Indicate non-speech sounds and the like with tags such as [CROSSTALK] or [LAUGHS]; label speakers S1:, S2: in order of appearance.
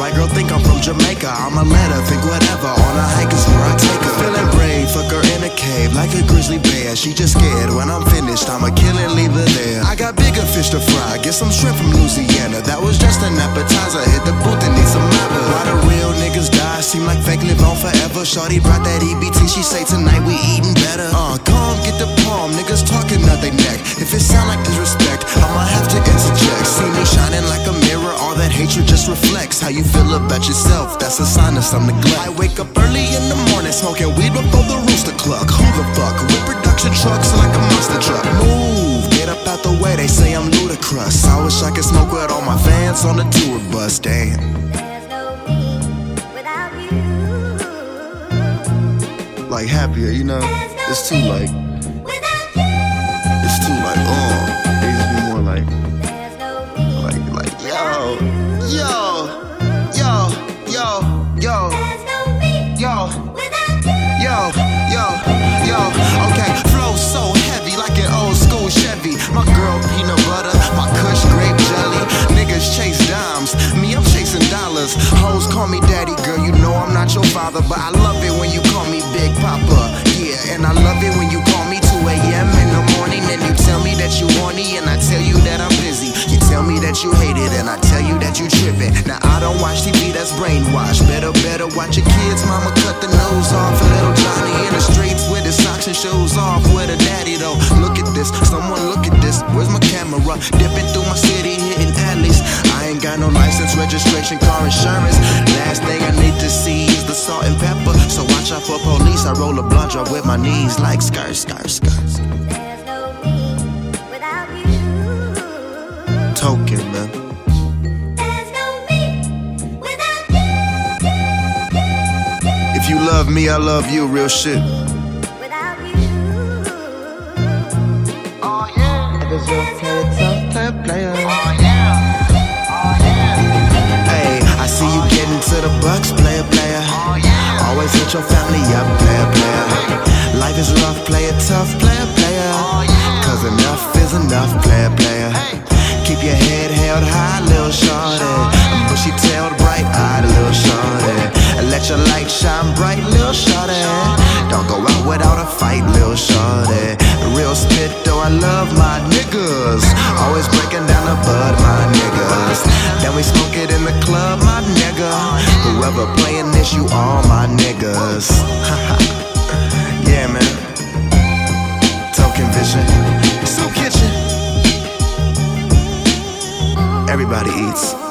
S1: My girl think I'm from Jamaica. I'ma let her think whatever. On a hike is where I take her. Feeling brave, fuck her in a cave like a grizzly bear. She just scared when I'm finished. I'ma kill and leave her there. I got bigger fish to fry. Get some shrimp from Louisiana. That was just an appetizer. Hit the booth and need some lava. Why the real niggas die? Seem like fake live on forever. Shorty brought that EBT. She say tonight we eating better. Uh, come get the palm. Niggas talking out they neck. If it sound like Hatred just reflects how you feel about yourself. That's a sign of some neglect. I wake up early in the morning smoking weed before the rooster cluck. Who the fuck? With production trucks like a monster truck. Move, get up out the way. They say I'm ludicrous. I wish I could smoke with all my fans on the tour bus. Damn.
S2: There's no me without you.
S1: Like happier, you know. It's too like, I'm not your father, but I love it when you call me Big Papa. Yeah, and I love it when you call me 2 a.m. in the morning and you tell me that you horny and I tell you that I'm busy. You tell me that you hate it and I tell you that you tripping. Now I don't watch TV, that's brainwashed. Better, better watch your kids. Mama cut the nose off of little Johnny in the streets with his socks and shoes off with a daddy though. Look at this, someone look at this. Where's my camera? Dipping through my city, hitting alleys. I ain't got no license, registration, car insurance. Last thing I need I roll a blunt up with my knees like skirt, skirt, skirt.
S2: There's no me without you.
S1: Token, man.
S2: There's no me without you.
S1: If you love me, I love you, real shit.
S2: Without you.
S1: Oh yeah.
S2: There's no
S1: Player, player.
S2: Oh yeah. Oh yeah.
S1: Hey, I see you getting to the bucks, player, player.
S2: Oh yeah.
S1: Always hit your family up, player, player. Is rough, play it tough, player, player. Cause enough is enough, player, player. Keep your head held high, little shorty. Bushy tailed, bright eyed, little shorty. Let your light shine bright, little shorty. Don't go out without a fight, little shorty. Real spit, though I love my niggas. Always breaking down the bud, my niggas. Then we smoke it in the club, my nigga. Whoever playing this, you all my niggas. [LAUGHS] yeah, man. Token Vision. Soup Kitchen. Everybody eats.